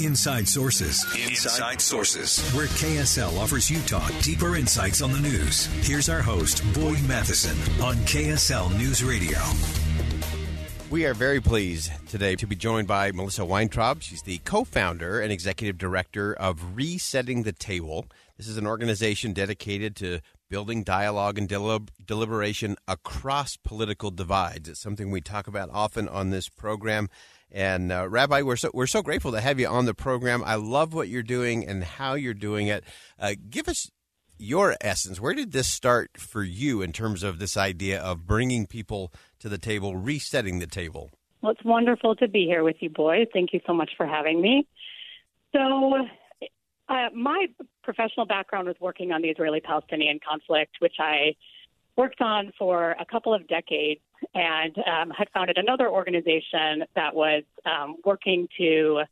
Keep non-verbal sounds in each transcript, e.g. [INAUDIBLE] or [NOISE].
Inside Sources. Inside Sources, where KSL offers Utah deeper insights on the news. Here's our host, Boyd Matheson, on KSL News Radio. We are very pleased today to be joined by Melissa Weintraub. She's the co founder and executive director of Resetting the Table. This is an organization dedicated to building dialogue and delib- deliberation across political divides. It's something we talk about often on this program. And uh, Rabbi, we're so we're so grateful to have you on the program. I love what you're doing and how you're doing it. Uh, give us your essence. Where did this start for you in terms of this idea of bringing people to the table, resetting the table? Well, it's wonderful to be here with you, Boyd. Thank you so much for having me. So, uh, my professional background was working on the Israeli Palestinian conflict, which I worked on for a couple of decades and um, had founded another organization that was um, working to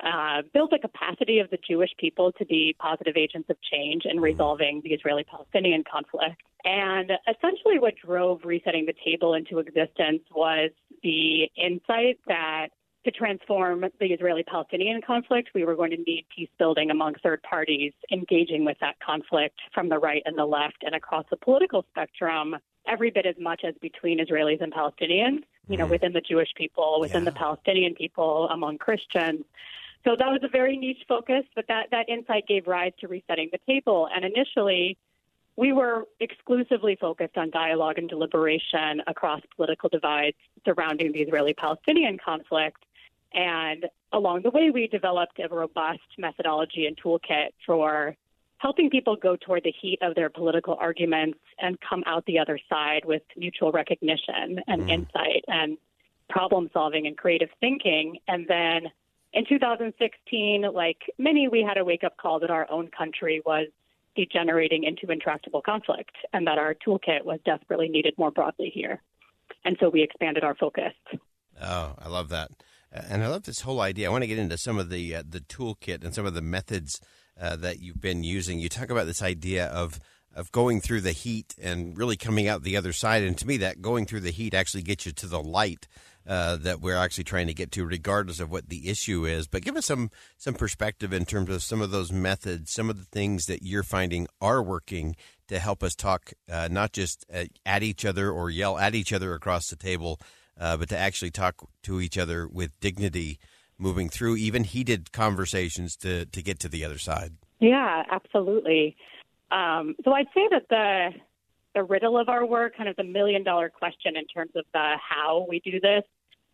uh, build the capacity of the Jewish people to be positive agents of change in resolving the Israeli Palestinian conflict. And essentially, what drove resetting the table into existence was the insight that to transform the Israeli Palestinian conflict, we were going to need peace building among third parties engaging with that conflict from the right and the left and across the political spectrum, every bit as much as between Israelis and Palestinians, you know, mm-hmm. within the Jewish people, within yeah. the Palestinian people, among Christians. So that was a very niche focus, but that, that insight gave rise to resetting the table. And initially, we were exclusively focused on dialogue and deliberation across political divides surrounding the Israeli Palestinian conflict. And along the way, we developed a robust methodology and toolkit for helping people go toward the heat of their political arguments and come out the other side with mutual recognition and mm. insight and problem solving and creative thinking. And then in 2016, like many, we had a wake up call that our own country was degenerating into intractable conflict and that our toolkit was desperately needed more broadly here. And so we expanded our focus. Oh, I love that and I love this whole idea. I want to get into some of the uh, the toolkit and some of the methods uh, that you've been using. You talk about this idea of of going through the heat and really coming out the other side. And to me, that going through the heat actually gets you to the light uh, that we're actually trying to get to, regardless of what the issue is. But give us some some perspective in terms of some of those methods, some of the things that you're finding are working to help us talk uh, not just at, at each other or yell at each other across the table uh, but to actually talk to each other with dignity, moving through even heated conversations to to get to the other side. Yeah, absolutely. Um, so I'd say that the the riddle of our work, kind of the million dollar question in terms of the how we do this,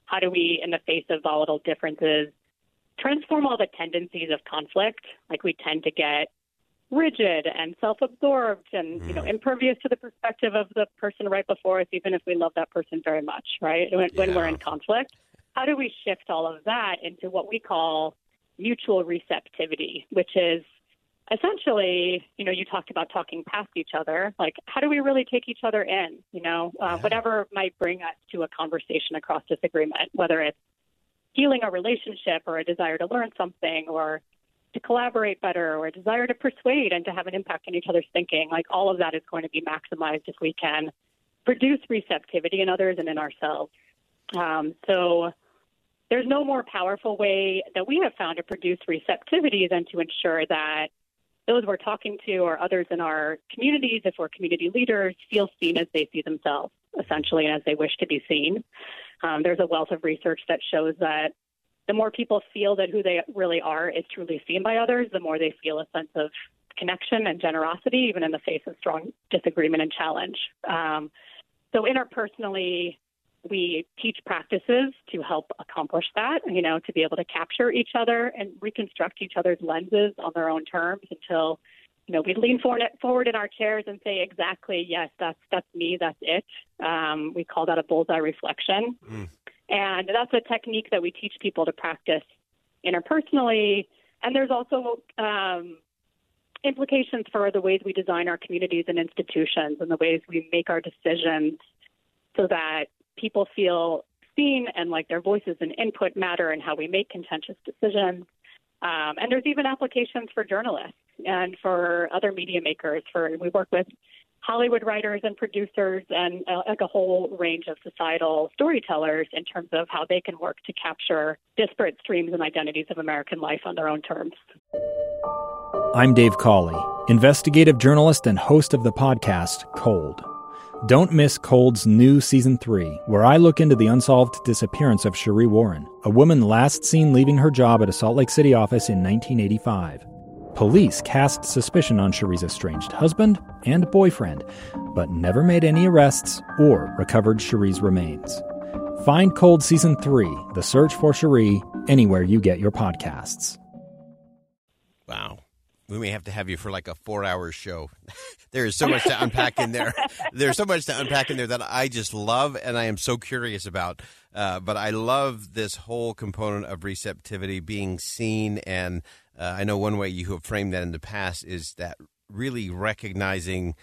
how do we, in the face of volatile differences, transform all the tendencies of conflict? Like we tend to get rigid and self-absorbed and you know mm. impervious to the perspective of the person right before us even if we love that person very much right when, yeah. when we're in conflict how do we shift all of that into what we call mutual receptivity which is essentially you know you talked about talking past each other like how do we really take each other in you know uh, yeah. whatever might bring us to a conversation across disagreement whether it's healing a relationship or a desire to learn something or to collaborate better or a desire to persuade and to have an impact on each other's thinking, like all of that is going to be maximized if we can produce receptivity in others and in ourselves. Um, so there's no more powerful way that we have found to produce receptivity than to ensure that those we're talking to or others in our communities, if we're community leaders, feel seen as they see themselves, essentially, and as they wish to be seen. Um, there's a wealth of research that shows that the more people feel that who they really are is truly seen by others, the more they feel a sense of connection and generosity, even in the face of strong disagreement and challenge. Um, so interpersonally, we teach practices to help accomplish that, you know, to be able to capture each other and reconstruct each other's lenses on their own terms until, you know, we lean forward, in our chairs and say, exactly, yes, that's, that's me, that's it. Um, we call that a bullseye reflection. Mm. And that's a technique that we teach people to practice interpersonally. And there's also um, implications for the ways we design our communities and institutions and the ways we make our decisions so that people feel seen and like their voices and input matter and how we make contentious decisions. Um, and there's even applications for journalists and for other media makers. For we work with Hollywood writers and producers and uh, like a whole range of societal storytellers in terms of how they can work to capture disparate streams and identities of American life on their own terms. I'm Dave Cawley, investigative journalist and host of the podcast Cold. Don't miss Cold's new season 3, where I look into the unsolved disappearance of Sheree Warren, a woman last seen leaving her job at a Salt Lake City office in 1985. Police cast suspicion on Sheree's estranged husband and boyfriend, but never made any arrests or recovered Sheree's remains. Find Cold Season 3, The Search for Sheree, anywhere you get your podcasts. Wow we may have to have you for like a four hour show. [LAUGHS] there is so much to unpack in there. [LAUGHS] There's so much to unpack in there that I just love and I am so curious about. Uh, but I love this whole component of receptivity, being seen. And uh, I know one way you have framed that in the past is that really recognizing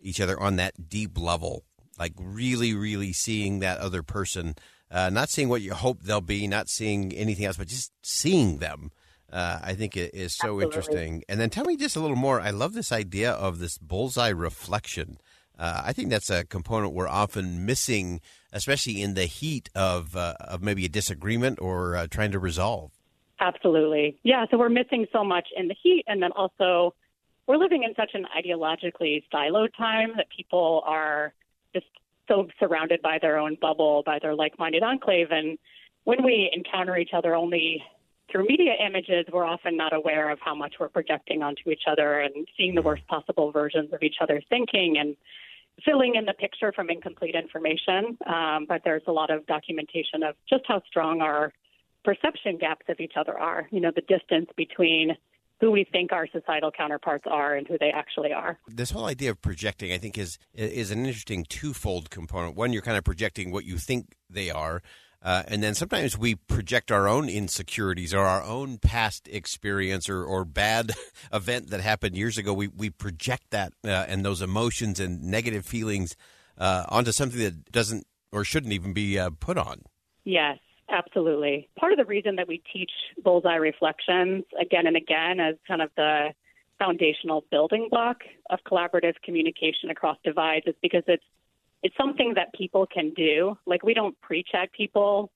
each other on that deep level, like really, really seeing that other person, uh, not seeing what you hope they'll be, not seeing anything else, but just seeing them uh, I think it is so Absolutely. interesting. And then tell me just a little more. I love this idea of this bullseye reflection. Uh, I think that's a component we're often missing, especially in the heat of uh, of maybe a disagreement or uh, trying to resolve. Absolutely, yeah. So we're missing so much in the heat, and then also we're living in such an ideologically siloed time that people are just so surrounded by their own bubble, by their like-minded enclave, and when we encounter each other only through media images, we're often not aware of how much we're projecting onto each other and seeing the worst possible versions of each other's thinking and filling in the picture from incomplete information. Um, but there's a lot of documentation of just how strong our perception gaps of each other are. You know, the distance between who we think our societal counterparts are and who they actually are. This whole idea of projecting, I think, is is an interesting twofold component. One, you're kind of projecting what you think they are, uh, and then sometimes we project our own insecurities or our own past experience or, or bad [LAUGHS] event that happened years ago. We, we project that uh, and those emotions and negative feelings uh, onto something that doesn't or shouldn't even be uh, put on. Yes, absolutely. Part of the reason that we teach bullseye reflections again and again as kind of the foundational building block of collaborative communication across divides is because it's it's something that people can do. Like we don't preach at people.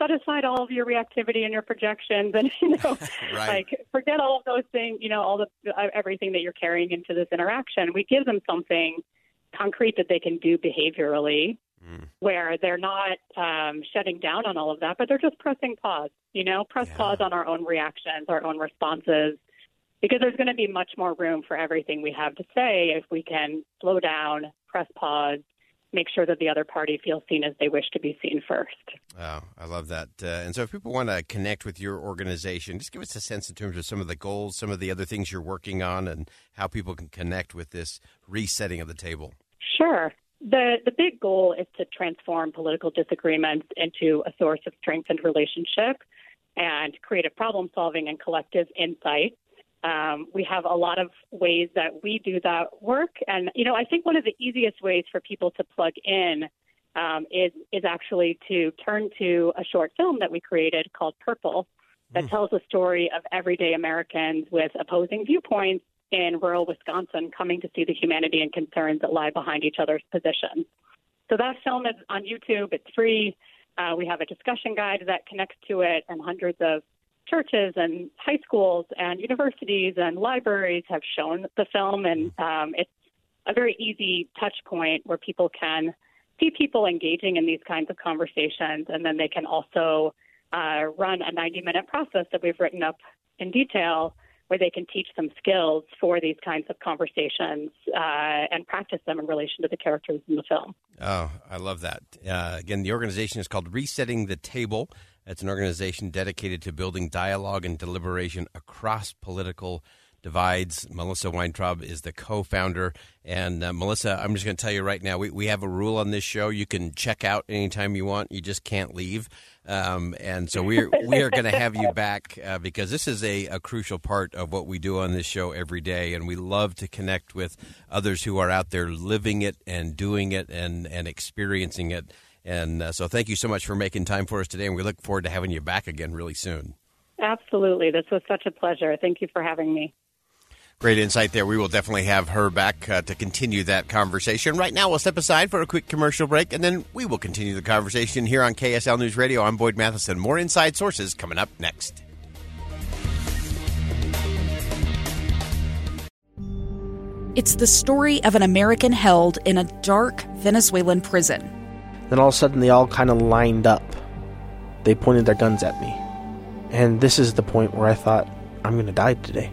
Set aside all of your reactivity and your projections, [LAUGHS] and you know, [LAUGHS] right. like forget all of those things. You know, all the uh, everything that you're carrying into this interaction. We give them something concrete that they can do behaviorally, mm. where they're not um, shutting down on all of that, but they're just pressing pause. You know, press yeah. pause on our own reactions, our own responses, because there's going to be much more room for everything we have to say if we can slow down, press pause, make sure that the other party feels seen as they wish to be seen first. Oh, I love that. Uh, and so, if people want to connect with your organization, just give us a sense in terms of some of the goals, some of the other things you're working on, and how people can connect with this resetting of the table. Sure. The, the big goal is to transform political disagreements into a source of strength and relationship and creative problem solving and collective insight um, we have a lot of ways that we do that work, and you know, I think one of the easiest ways for people to plug in um, is is actually to turn to a short film that we created called Purple, that mm. tells the story of everyday Americans with opposing viewpoints in rural Wisconsin coming to see the humanity and concerns that lie behind each other's positions. So that film is on YouTube. It's free. Uh, we have a discussion guide that connects to it, and hundreds of churches and high schools and universities and libraries have shown the film, and um, it's a very easy touch point where people can see people engaging in these kinds of conversations, and then they can also uh, run a 90 minute process that we've written up in detail where they can teach them skills for these kinds of conversations uh, and practice them in relation to the characters in the film. Oh, I love that. Uh, again, the organization is called Resetting the Table. It's an organization dedicated to building dialogue and deliberation across political divides. Melissa Weintraub is the co-founder, and uh, Melissa, I'm just going to tell you right now, we, we have a rule on this show: you can check out anytime you want, you just can't leave. Um, and so we're we are going to have you back uh, because this is a, a crucial part of what we do on this show every day, and we love to connect with others who are out there living it and doing it and and experiencing it. And uh, so, thank you so much for making time for us today, and we look forward to having you back again really soon. Absolutely, this was such a pleasure. Thank you for having me. Great insight there. We will definitely have her back uh, to continue that conversation. Right now, we'll step aside for a quick commercial break, and then we will continue the conversation here on KSL News Radio. I'm Boyd Matheson. More inside sources coming up next. It's the story of an American held in a dark Venezuelan prison. Then all of a sudden, they all kind of lined up. They pointed their guns at me. And this is the point where I thought, I'm going to die today.